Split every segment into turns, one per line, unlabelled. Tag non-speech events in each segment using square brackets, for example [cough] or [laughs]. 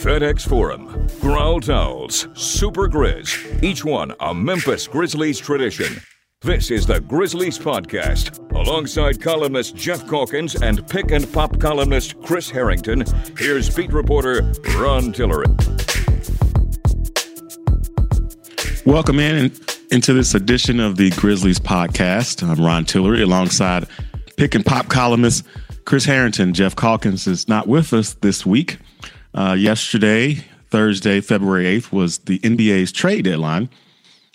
FedEx Forum, Growl Towels, Super Grizz, each one a Memphis Grizzlies tradition. This is the Grizzlies Podcast. Alongside columnist Geoff Calkins and pick and pop columnist Chris Herrington, here's beat reporter Ron Tillery.
Welcome in into this edition of the Grizzlies Podcast. I'm Ron Tillery alongside pick and pop columnist Chris Herrington. Geoff Calkins is not with us this week. Uh, yesterday, Thursday, February 8th, was the NBA's trade deadline.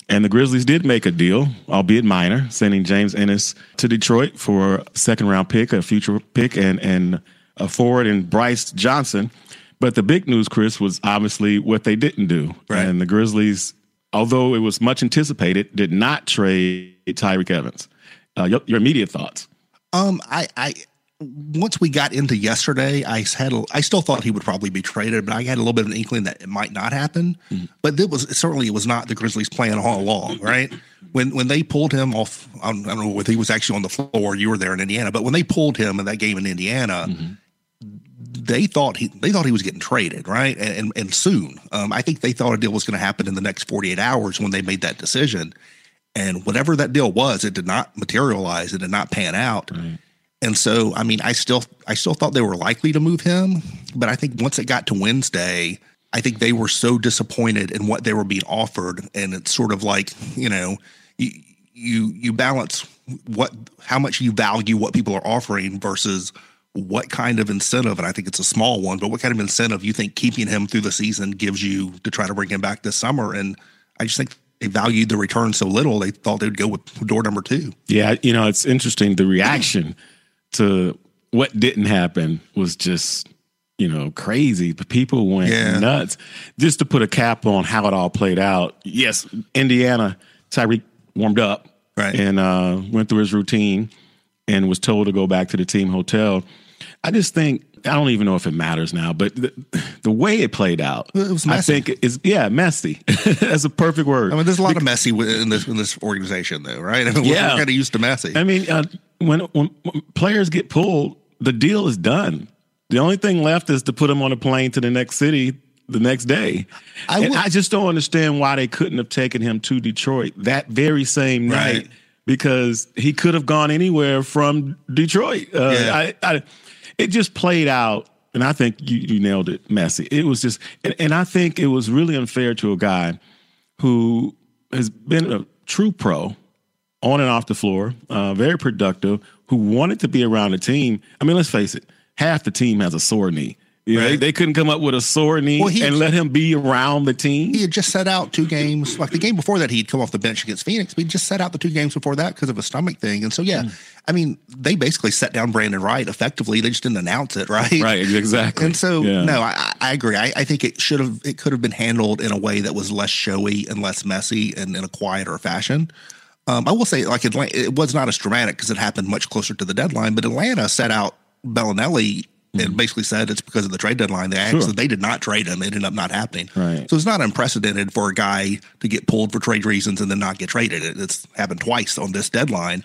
And the Grizzlies did make a deal, albeit minor, sending James Ennis to Detroit for a second round pick, a future pick, and, and a forward and Brice Johnson. But the big news, Chris, was obviously what they didn't do.
Right.
And the Grizzlies, although it was much anticipated, did not trade Tyreke Evans. Uh, your, your immediate thoughts?
Um, I, I, once we got into yesterday, I had, a, I still thought he would probably be traded, but I had a little bit of an inkling that it might not happen.
Mm-hmm.
But it was certainly it was not the Grizzlies' plan all along, right? When when they pulled him off, I don't, I don't know whether he was actually on the floor. You were there in Indiana, but when they pulled him in that game in Indiana,
Mm-hmm.
they thought he they thought he was getting traded, right? And and, and soon, um, I think they thought a deal was going to happen in the next forty eight hours when they made that decision. And whatever that deal was, it did not materialize. It did not pan out. And so, I mean, I still, I still thought they were likely to move him, but I think once it got to Wednesday, I think they were so disappointed in what they were being offered, and it's sort of like, you know, you you you balance what how much you value what people are offering versus what kind of incentive, and I think it's a small one, but what kind of incentive you think keeping him through the season gives you to try to bring him back this summer? And I just think they valued the return so little, they thought they'd go with door number two.
Yeah, you know, it's interesting. The reaction to what didn't happen was just, you know, crazy. But people went
Yeah.
nuts. Just to put a cap on how it all played out. Yes, Indiana, Tyreke warmed up
Right.
and uh, went through his routine and was told to go back to the team hotel. I just think I don't even know if it matters now, but the, the way it played out,
It
I think is yeah, messy. [laughs] That's a perfect word.
I mean, there's a lot of messy in this in this organization, though, right? [laughs] I mean,
Yeah.
we're kind of used to messy.
I mean, uh, when, when when players get pulled, the deal is done. The only thing left is to put them on a plane to the next city the next day.
I
and
would-
I just don't understand why they couldn't have taken him to Detroit that very same
Right.
night because he could have gone anywhere from Detroit. Uh,
Yeah.
I, I, it just played out, and I think you, you nailed it, messy. It was just, and, and I think it was really unfair to a guy who has been a true pro on and off the floor, uh, very productive, who wanted to be around the team. I mean, let's face it, half the team has a sore knee. Know,
Right.
they, they couldn't come up with a sore knee
Well,
and let him be around the team.
he had just set out two games. Like the game before that, he'd come off the bench against Phoenix. But he just set out the two games before that because of a stomach thing. And so, yeah,
Hmm.
I mean, they basically set down Brandan Wright effectively. They just didn't announce it, right?
right, exactly.
And so,
Yeah.
no, I, I agree. I, I think it should have, it could have been handled in a way that was less showy and less messy and in a quieter fashion. Um, I will say, like Atlanta, it was not as dramatic because it happened much closer to the deadline. But Atlanta set out Belinelli and basically said it's because of the trade deadline. They actually they did not trade him. It ended up not happening.
Right.
So it's not unprecedented for a guy to get pulled for trade reasons and then not get traded. It, it's happened twice on this deadline.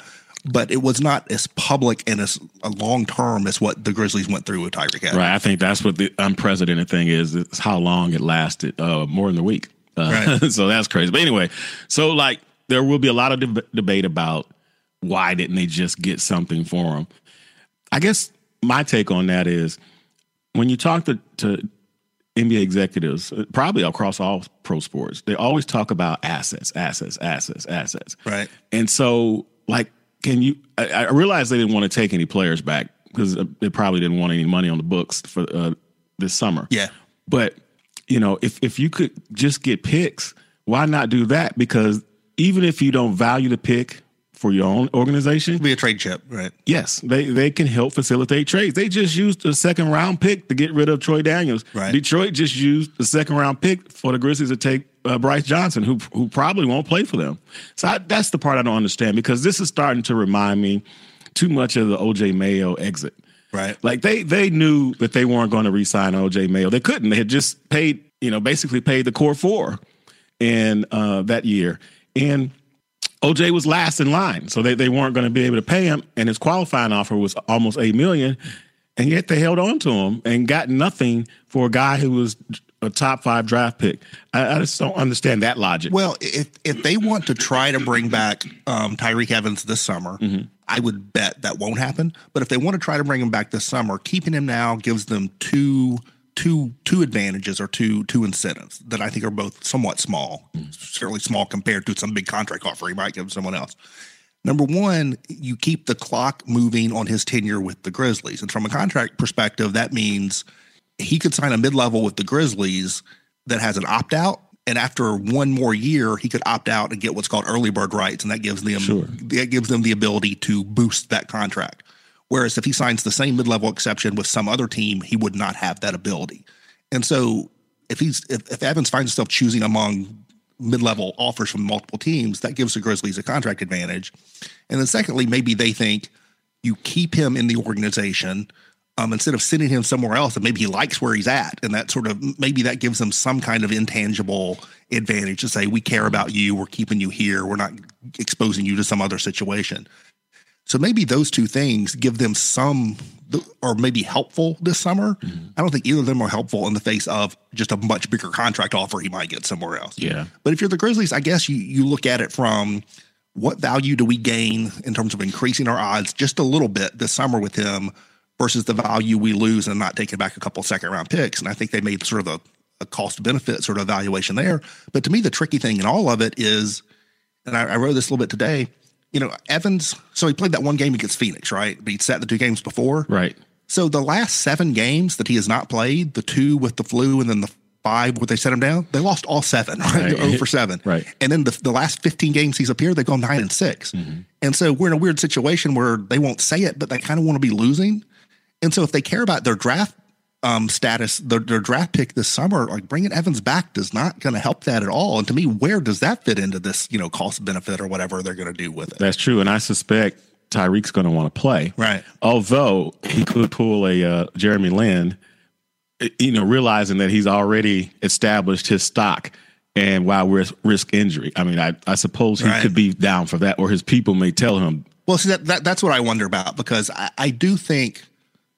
But it was not as public and as a long term as what the Grizzlies went through with Tyreke.
Right. I think that's what the unprecedented thing is. It's how long it lasted, uh, more than a week. Uh,
Right. [laughs]
so that's crazy. But anyway, so like there will be a lot of deb- debate about why didn't they just get something for him. I guess my take on that is when you talk to, to NBA executives, uh, probably across all pro sports, they always talk about assets, assets, assets, assets.
Right.
And so, like, can you? I, I realize they didn't want to take any players back because they probably didn't want any money on the books for uh, this summer.
Yeah.
But you know, if if you could just get picks, why not do that? Because even if you don't value the pick for your own organization,
Be a trade chip, right?
yes, they, they can help facilitate trades. They just used a second round pick to get rid of Troy Daniels.
Right.
Detroit just used the second round pick for the Grizzlies to take uh, Brice Johnson, who who probably won't play for them. So I, that's the part I don't understand because this is starting to remind me too much of the OJ Mayo exit.
Right.
Like they they knew that they weren't going to re-sign OJ Mayo. They couldn't. They had just paid, you know, basically paid the core four in uh, that year. And OJ was last in line, so they, they weren't going to be able to pay him. And his qualifying offer was almost eight million, and yet they held on to him and got nothing for a guy who was a top five draft pick. I, I just don't understand that logic.
Well, if if they want to try to bring back um, Tyreke Evans this summer, I would bet that won't happen. But if they want to try to bring him back this summer, keeping him now gives them two two two advantages or two two incentives that I think are both somewhat small, certainly small compared to some big contract offer he might give someone else. Number one, you keep the clock moving on his tenure with the Grizzlies. And from a contract perspective, that means he could sign a mid level with the Grizzlies that has an opt out. And after one more year, he could opt out and get what's called early bird rights. And that gives them
Sure.
that gives them the ability to boost that contract. Whereas if he signs the same mid level exception with some other team, he would not have that ability. And so if he's if, if Evans finds himself choosing among mid-level offers from multiple teams, that gives the Grizzlies a contract advantage. And then secondly, maybe they think you keep him in the organization um, instead of sending him somewhere else, and maybe he likes where he's at, and that sort of maybe that gives them some kind of intangible advantage to say we care about you, we're keeping you here, we're not exposing you to some other situation. So maybe those two things give them some, or maybe helpful this summer. Mm-hmm. I don't think either of them are helpful in the face of just a much bigger contract offer he might get somewhere else.
Yeah.
But if you're the Grizzlies, I guess you you look at it from what value do we gain in terms of increasing our odds just a little bit this summer with him versus the value we lose and not taking back a couple second round picks. And I think they made sort of a, a cost benefit sort of evaluation there. But to me, the tricky thing in all of it is, and I, I wrote this a little bit today. You know, Evans. So he played that one game against Phoenix, right? But he'd sat the two games before,
Right.
so the last seven games that he has not played, the two with the flu and then the five where they set him down, they lost all seven, right?
Right.
0 for seven. [laughs]
Right.
And then the, the last 15 games he's appeared, they've gone nine and 6 mm-hmm. And so we're in a weird situation where they won't say it, but they kind of want to be losing. And so if they care about their draft um, status, their, their draft pick this summer, like bringing Evans back does not going to help that at all. And to me, where does that fit into this, you know, cost benefit or whatever they're going to do with it?
That's true, and I suspect Tyreke's going to want to play.
Right.
Although he could pull a uh, Jeremy Lin, eh, you know, realizing that he's already established his stock, and while we're risk injury, I mean, I, I suppose he
Right.
could be down for that, or his people may tell him,
Well, see that, that that's what I wonder about because I, I do think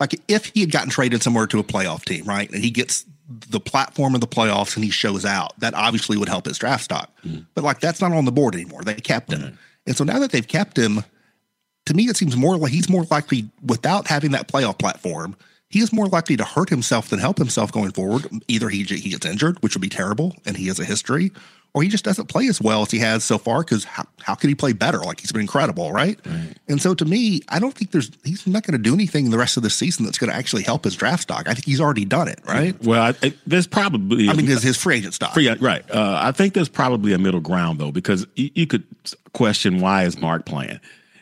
like if he had gotten traded somewhere to a playoff team, right, and he gets the platform of the playoffs and he shows out, that obviously would help his draft stock. Hmm. But like that's not on the board anymore. They kept him, and so now that they've kept him, to me it seems more like he's more likely without having that playoff platform. He is more likely to hurt himself than help himself going forward. Either he he gets injured, which would be terrible, and he has a history, or he just doesn't play as well as he has so far. Because how, how could he play better? Like he's been incredible, right? And so to me, I don't think there's he's not going to do anything the rest of the season that's going to actually help his draft stock. I think he's already done it, right?
"Well, I, there's probably
I mean, there's his free agent stock.
Free, right. Uh, I think there's probably a middle ground though, because you, you could question why is Mark playing?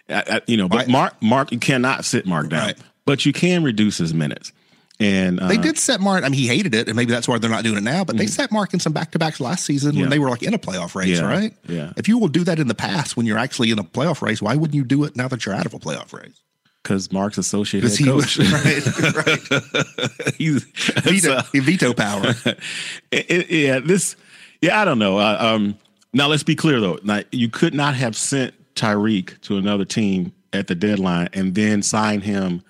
I, you know, but
Right.
Mark, Mark, you cannot sit Mark down,
Right.
But you can reduce his minutes. And uh,
They did set Mark. I mean, he hated it, and maybe that's why they're not doing it now. But they set Mark in some back to backs last season.
Yeah.
when they were like in a playoff race,
Yeah.
right?
Yeah.
If you will do that in the past when you're actually in a playoff race, why wouldn't you do it now that you're out of a playoff race?
because Mark's associate head
Because he
coach. [laughs]
right, right. [laughs]
He's
Veto, veto power. [laughs]
it- it- yeah, this. Yeah, I don't know. Uh, um, now let's be clear though. Now, you could not have sent Tyreke to another team at the deadline and then sign him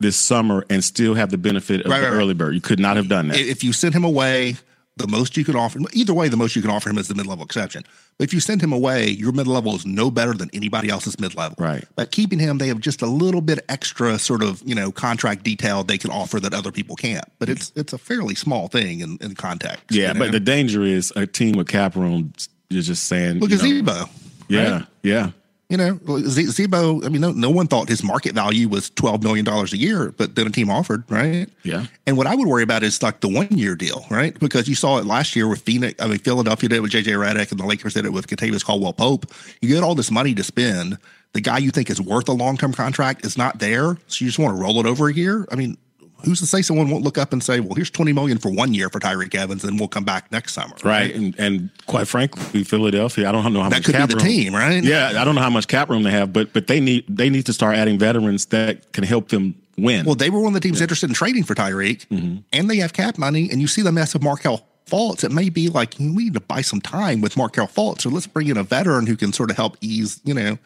this summer and still have the benefit of
Right,
the
right,
early bird. You could not have done that.
if you send him away, the most you can offer either way, the most you can offer him is the mid level exception. But if you send him away, your mid level is no better than anybody else's mid level.
Right.
But keeping him, they have just a little bit extra sort of you know contract detail they can offer that other people can't. But it's it's a fairly small thing in, in context.
yeah,
you know?
but the danger is a team with cap room is just saying,
look at Z-Bo.
Yeah,
right?
yeah.
You know, Z-Bo. I mean, no, no one thought his market value was twelve million dollars a year, but then a team offered, right?
Yeah.
And what I would worry about is like the one year deal, right? Because you saw it last year with Phoenix. I mean, Philadelphia did it with JJ Redick, and the Lakers did it with Kentavious Caldwell Pope. You get all this money to spend. the guy you think is worth a long term contract is not there, so you just want to roll it over a year. I mean, who's to say someone won't look up and say, "Well, here's twenty million for one year for Tyreke Evans, and we'll come back next summer."
Right. And, and quite frankly, Philadelphia, I don't know how
That
much
could be
cap
the
room-
team, right?
Yeah, I don't know how much cap room they have, but but they need they need to start adding veterans that can help them win.
Well, they were one of the teams interested in trading for Tyreke,
Mm-hmm.
and they have cap money. And you see the mess of Markelle Fultz. It may be like we need to buy some time with Markelle Fultz, so let's bring in a veteran who can sort of help ease. You know,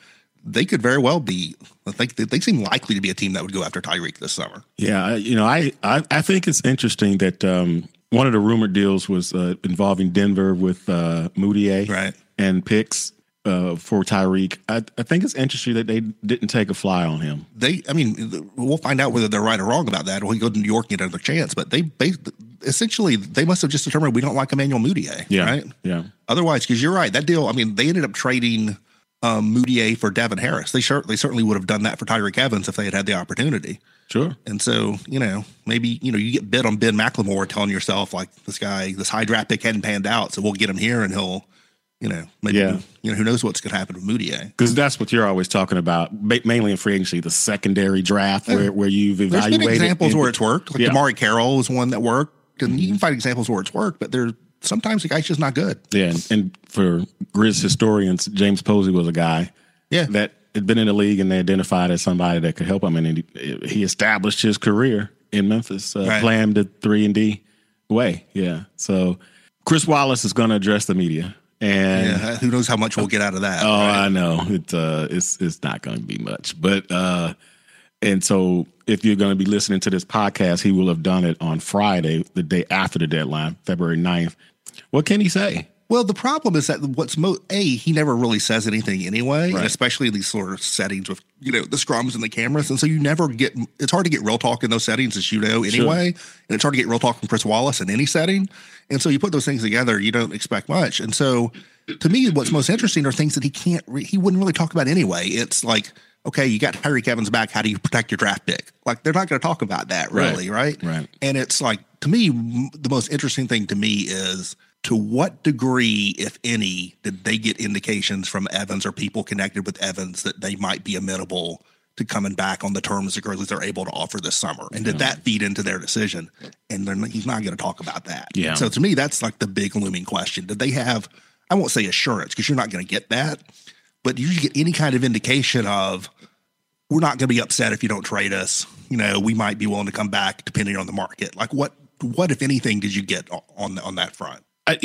they could very well be. I think they, they seem likely to be a team that would go after Tyreke this summer.
Yeah, you know, I, I I think it's interesting that um, one of the rumored deals was uh, involving Denver with uh, Mudiay
Right.
and picks uh, for Tyreke. I, I think it's interesting that they didn't take a fly on him.
They, I mean, we'll find out whether they're right or wrong about that. Or he go to New York and get another chance. But they, they essentially they must have just determined we don't like Emmanuel Mudiay.
Yeah,
right.
yeah,
Otherwise, because you're right, that deal. I mean, they ended up trading um, Mudiay for Devin Harris. They sure they certainly would have done that for Tyreke Evans if they had had the opportunity.
sure.
And so, you know, maybe you know you get bid on Ben McLemore, telling yourself like this guy, this high draft pick hadn't panned out, so we'll get him here, and he'll, you know, maybe
Yeah.
you know who knows what's going to happen with Mudiay.
Because that's what you're always talking about, ma- mainly in free agency, the secondary draft where, where you've
There's
evaluated.
been examples
and-
where it's worked. Like
Yeah.
DeMarre Carroll was one that worked, and you can find examples where it's worked, but there's sometimes the guy's just not good.
Yeah, and, and for Grizz historians, James Posey was a guy
Yeah.
that had been in the league and they identified as somebody that could help him, and he, he established his career in Memphis, uh,
Right.
playing the three and D way. Yeah, so Chris Wallace is going to address the media, and
Yeah, who knows how much we'll get out of that?
Oh,
right?
I know. It's uh it's it's not gonna be much. But uh and so if you're gonna be listening to this podcast, he will have done it on Friday, the day after the deadline, February 9th. What can he say?
Well, the problem is that what's mo a he never really says anything anyway, and
Right.
especially in these sort of settings with you know the scrums and the cameras, and so you never get. It's hard to get real talk in those settings, as you know anyway, and it's hard to get real talk from Chris Wallace in any setting, and so you put those things together, you don't expect much, and so to me, what's most interesting are things that he can't, re- he wouldn't really talk about anyway. It's like. Okay, you got Tyreke Evans back. How do you protect your draft pick? Like they're not going to talk about that,
Right.
really, right?
Right.
And it's like, to me, m- the most interesting thing to me is to what degree, if any, did they get indications from Evans or people connected with Evans that they might be amenable to coming back on the terms the Grizzlies are able to offer this summer? And did that feed into their decision? And they're, he's not going to talk about that.
Yeah.
So to me, that's like the big looming question. Did they have, I won't say assurance because you're not going to get that, but did you get any kind of indication of, we're not going to be upset if you don't trade us. You know, we might be willing to come back depending on the market. Like what, what if anything, did you get on on that front?
I,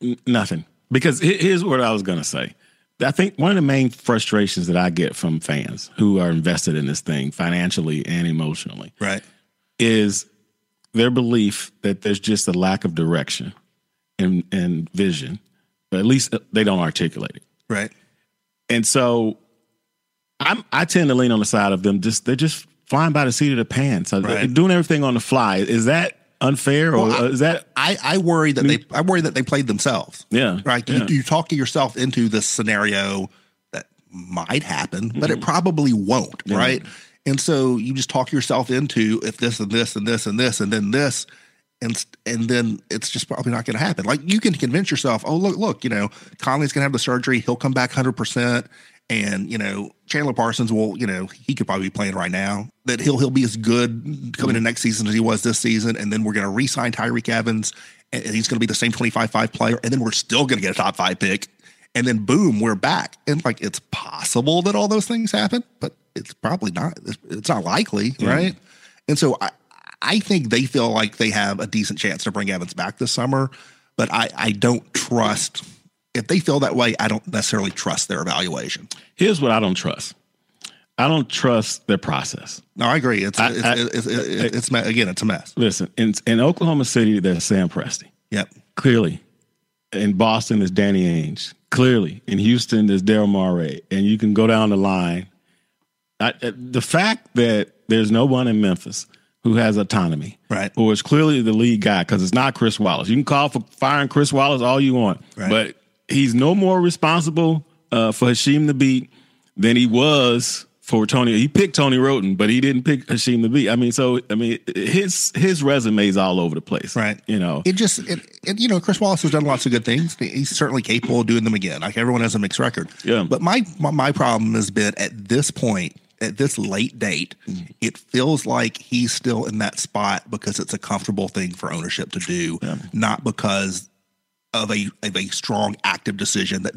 I, nothing. Because here's what I was going to say. I think one of the main frustrations that I get from fans who are invested in this thing financially and emotionally
Right.
is their belief that there's just a lack of direction and, and vision. But at least they don't articulate it.
Right.
And so I'm I tend to lean on the side of them just they're just flying by the seat of the pants. So
Right.
they're doing everything on the fly. Is that unfair or
Well, I-
is that
I, I worry that they I worry that they played themselves.
Yeah,
Right.
yeah.
You, you talk yourself into this scenario that might happen, but it mm-hmm. probably won't. Right. And so you just talk yourself into if this and this and this and this and then this. And, and then it's just probably not going to happen. Like you can convince yourself, oh look, look, you know, Conley's going to have the surgery. He'll come back hundred percent, and you know, Chandler Parsons will, you know, he could probably be playing right now. That he'll he'll be as good coming in next season as he was this season, and then we're going to re-sign Tyreke Evans, and, he's going to be the same 25-5 player, and then we're still going to get a top five pick, and then boom, we're back. And like it's possible that all those things happen, but it's probably not. It's, it's not likely, right? And so I, I think they feel like they have a decent chance to bring Evans back this summer, but I, I don't trust. If they feel that way, I don't necessarily trust their evaluation.
here's what I don't trust. I don't trust their process.
No, I agree. It's
I-
it's,
I-
it's, it's, it's, again, it's a mess.
Listen, in in Oklahoma City, there's Sam Presti.
Yep.
Clearly. In Boston, there's Danny Ainge. Clearly. In Houston, there's Daryl Morey. And you can go down the line. I, uh, the fact that there's no one in Memphis who has autonomy,
Right.
or is clearly the lead guy, because it's not Chris Wallace. You can call for firing Chris Wallace all you want,
Right.
but he's no more responsible uh, for Hasheem Thabeet than he was for Tony. He picked Tony Wroten, but he didn't pick Hasheem Thabeet. I mean, so I mean, his his resume is all over the place,
Right.
You know,
It just, it, it, you know, Chris Wallace has done lots of good things. He's certainly capable of doing them again. Like everyone has a mixed record.
Yeah.
But my, my, my problem has been at this point, at this late date, it feels like he's still in that spot because it's a comfortable thing for ownership to do, not because of a of a strong active decision that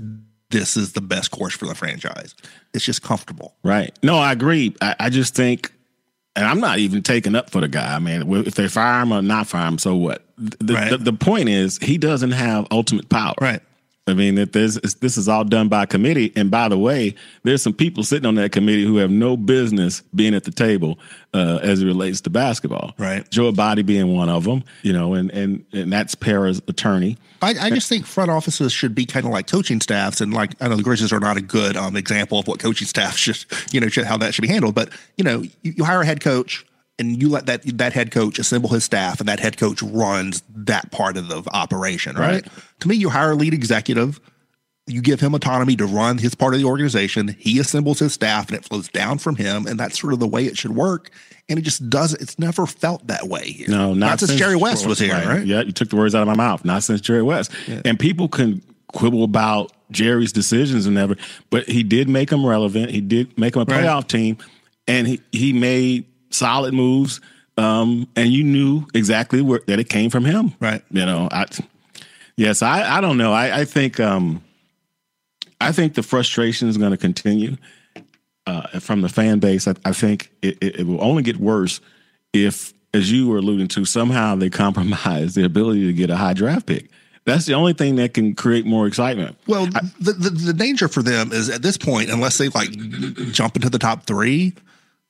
this is the best course for the franchise. It's just comfortable.
Right. No, I agree. I, I just think, and I'm not even taking up for the guy. I mean, if they fire him or not fire him, so what? The,
Right.
the, the point is, he doesn't have ultimate power.
Right.
I mean, that there's this is all done by committee. And by the way, there's some people sitting on that committee who have no business being at the table uh, as it relates to basketball.
Right.
Joe Body being one of them, you know, and and and that's Pera's attorney.
I, I just think front offices should be kind of like coaching staffs, and like I know the Grizzlies are not a good um, example of what coaching staff should, you know, should, how that should be handled. But you know, you, you hire a head coach, and you let that that head coach assemble his staff, and that head coach runs that part of the operation. Right.
Right.
To me, you hire a lead executive. You give him autonomy to run his part of the organization. He assembles his staff, and it flows down from him. And that's sort of the way it should work. And it just doesn't. It's never felt that way here.
No, not,
since, Jerry West was here, right?
Yeah, you took the words out of my mouth. Not since Jerry West. And people can quibble about Jerry's decisions and ever, but he did make them relevant. He did make them a
Right.
playoff team, and he he made solid moves. Um, and you knew exactly where that it came from him.
Right.
You know, I yes, I I don't know. I I think um I think the frustration is going to continue uh, from the fan base. I, I think it, it, it will only get worse if, as you were alluding to, somehow they compromise the ability to get a high draft pick. That's the only thing that can create more excitement.
Well, the, the the danger for them is at this point, unless they like jump into the top three,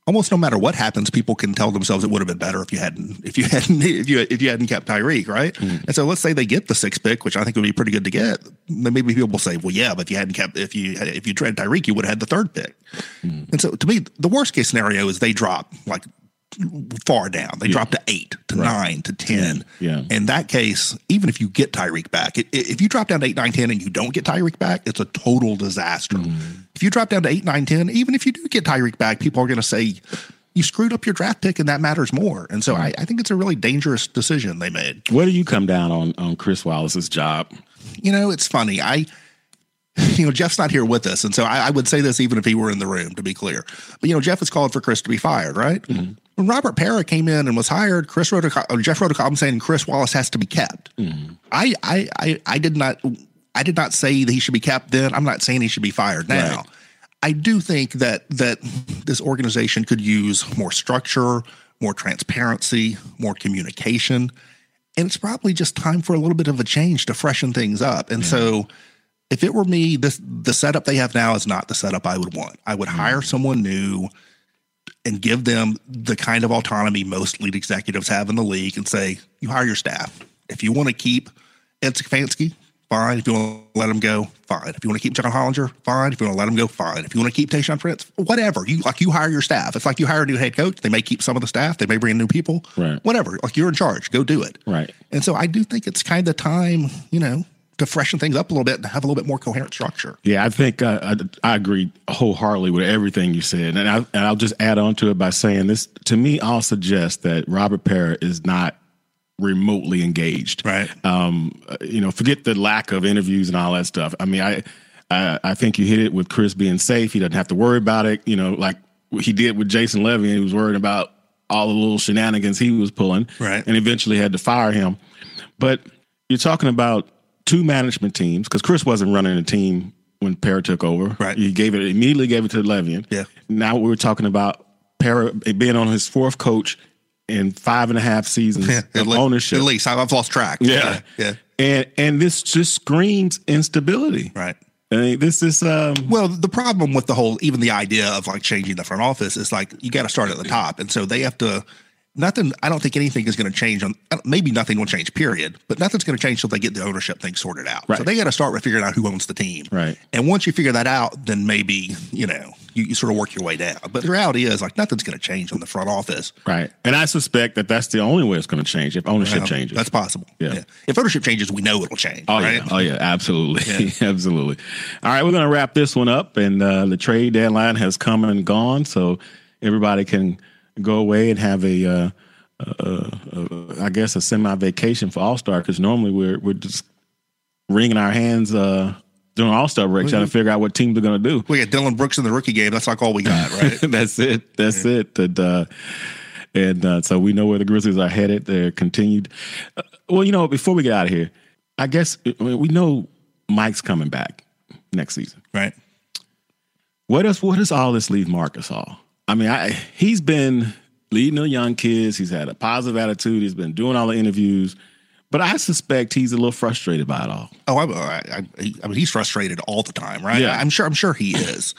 almost no matter what happens, people can tell themselves it would have been better if you hadn't if you hadn't [laughs] if you if you hadn't kept Tyreke, right? Hmm. And so let's say they get the sixth pick, which I think would be pretty good to get. Then maybe people will say, well, yeah, but if you hadn't kept if you had, if you traded Tyreke, you would have had the third pick. Hmm. And so to me, the worst case scenario is they drop like far down. They dropped to eight, to nine, to ten.
Yeah.
In that case, even if you get Tyreke back, i- i- if you drop down to 8, 9, 10 and you don't get Tyreke back, it's a total disaster. Mm-hmm. If you drop down to 8, 9, 10, even if you do get Tyreke back, people are going to say you screwed up your draft pick and that matters more. And so I, I think it's a really dangerous decision they made.
Where do you come down on on Chris Wallace's job?
You know, it's funny. I, [laughs] you know, Geoff's not here with us. And so I, I would say this even if he were in the room, to be clear. But, you know, Geoff has called for Chris to be fired, right? Mm-hmm. When Robert Pera came in and was hired, Chris wrote a, Geoff wrote a column saying Chris Wallace has to be kept. Mm-hmm. I, I, I, I did not, I did not say that he should be kept then. I'm not saying he should be fired now.
Right.
I do think that that this organization could use more structure, more transparency, more communication, and it's probably just time for a little bit of a change to freshen things up. And so, mm-hmm. if it were me, this the setup they have now is not the setup I would want. I would hire mm-hmm. someone new and give them the kind of autonomy most lead executives have in the league, and say, "You hire your staff. If you want to keep Ed Stefanski, fine. If you want to let him go, fine. If you want to keep John Hollinger, fine. If you want to let him go, fine. If you want to keep Tayshaun Prince, whatever. You like you hire your staff. It's like you hire a new head coach. They may keep some of the staff. They may bring in new people.
Right.
Whatever. Like you're in charge. Go do it.
Right.
And so I do think it's kind of time, you know, to freshen things up a little bit and have a little bit more coherent structure.
Yeah, I think uh, I, I agree wholeheartedly with everything you said, and, I, and I'll just add on to it by saying this. To me, I'll suggest that Robert Pera is not remotely engaged.
Right.
Um, you know, forget the lack of interviews and all that stuff. I mean, I, I, I think you hit it with Chris being safe. He doesn't have to worry about it. You know, like he did with Jason Levien, and he was worried about all the little shenanigans he was pulling.
Right.
And eventually had to fire him. But you're talking about two management teams because Chris wasn't running a team when Pera took over.
Right.
He gave it immediately gave it to Levien.
Yeah.
Now we were talking about Pera being on his fourth coach in five and a half seasons
at,
of
le-
ownership.
At least I've lost track.
Yeah.
Yeah.
And and this just screams instability.
Right.
I mean, this is um
Well, the problem with the whole, even the idea of like changing the front office is like you got to start at the top, and so they have to nothing. I don't think anything is going to change on. Maybe nothing will change. Period. But nothing's going to change until they get the ownership thing sorted out.
Right.
So they got to start with figuring out who owns the team.
Right.
And once you figure that out, then maybe you know you, you sort of work your way down. But the reality is, like nothing's going to change on the front office.
Right. And I suspect that that's the only way it's going to change if ownership
Um,
changes.
That's possible.
Yeah.
If ownership changes, we know it'll change.
Oh
right?
yeah, oh yeah, absolutely, [laughs] absolutely. All right, we're gonna wrap this one up, and uh, the trade deadline has come and gone, so everybody can go away and have a, uh, uh, uh, I guess, a semi vacation for All Star because normally we're we're just wringing our hands uh, during All Star break trying to figure out what teams are gonna do.
We got Dillon Brooks in the rookie game. That's like all we got, right? [laughs]
that's it. That's it. And, uh, and uh, so we know where the Grizzlies are headed. They're continued. Uh, well, you know, before we get out of here, I guess I mean, we know Mike's coming back next season.
right.
What does what does all this leave Marc Gasol? I mean, I, he's been leading the young kids. He's had a positive attitude. He's been doing all the interviews, but I suspect he's a little frustrated by it all.
Oh, I, I, I, mean, he's frustrated all the time, right?
Yeah.
I'm sure. I'm sure he is.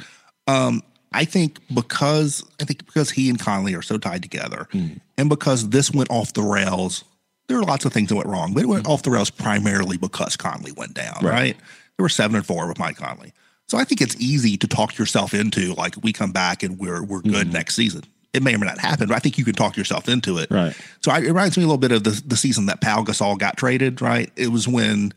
Um, I think because I think because he and Conley are so tied together, and because this went off the rails, there are lots of things that went wrong, but it went off the rails primarily because Conley went down.
Right.
Right? There were seven and four with Mike Conley, so I think it's easy to talk yourself into like we come back and we're we're good mm-hmm. next season. It may or may not happen, but I think you can talk yourself into it.
Right.
So I, it reminds me a little bit of the the season that Pau Gasol got traded. Right. It was when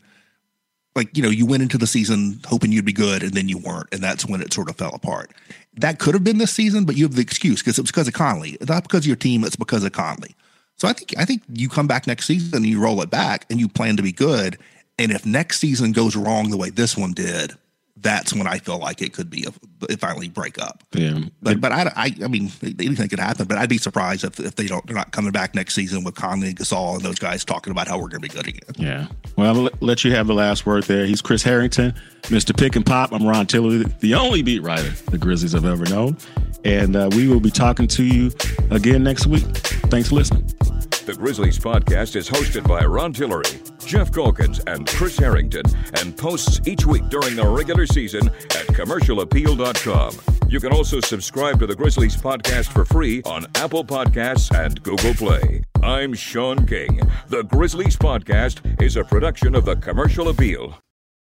like you know you went into the season hoping you'd be good and then you weren't and that's when it sort of fell apart that could have been this season but you have the excuse because it was because of conley It's not because of your team it's because of conley so i think i think you come back next season and you roll it back and you plan to be good and if next season goes wrong the way this one did that's when i feel like it could be a, it finally break up
Yeah.
but but I, I I mean anything could happen. But I'd be surprised if, if they don't they're not coming back next season with Conley and Gasol and those guys talking about how we're going to be good again.
Yeah. Well, I'll let- let you have the last word there. He's Chris Herrington, Mr. Pick and Pop. I'm Ron Tiller, the only beat writer the Grizzlies have ever known. And uh, we will be talking to you again next week. Thanks for listening.
The Grizzlies podcast is hosted by Ron Tillery, Geoff Calkins, and Chris Herrington, and posts each week during the regular season at commercialappeal.com. You can also subscribe to the Grizzlies podcast for free on Apple Podcasts and Google Play. I'm Sean King. The Grizzlies podcast is a production of the Commercial Appeal.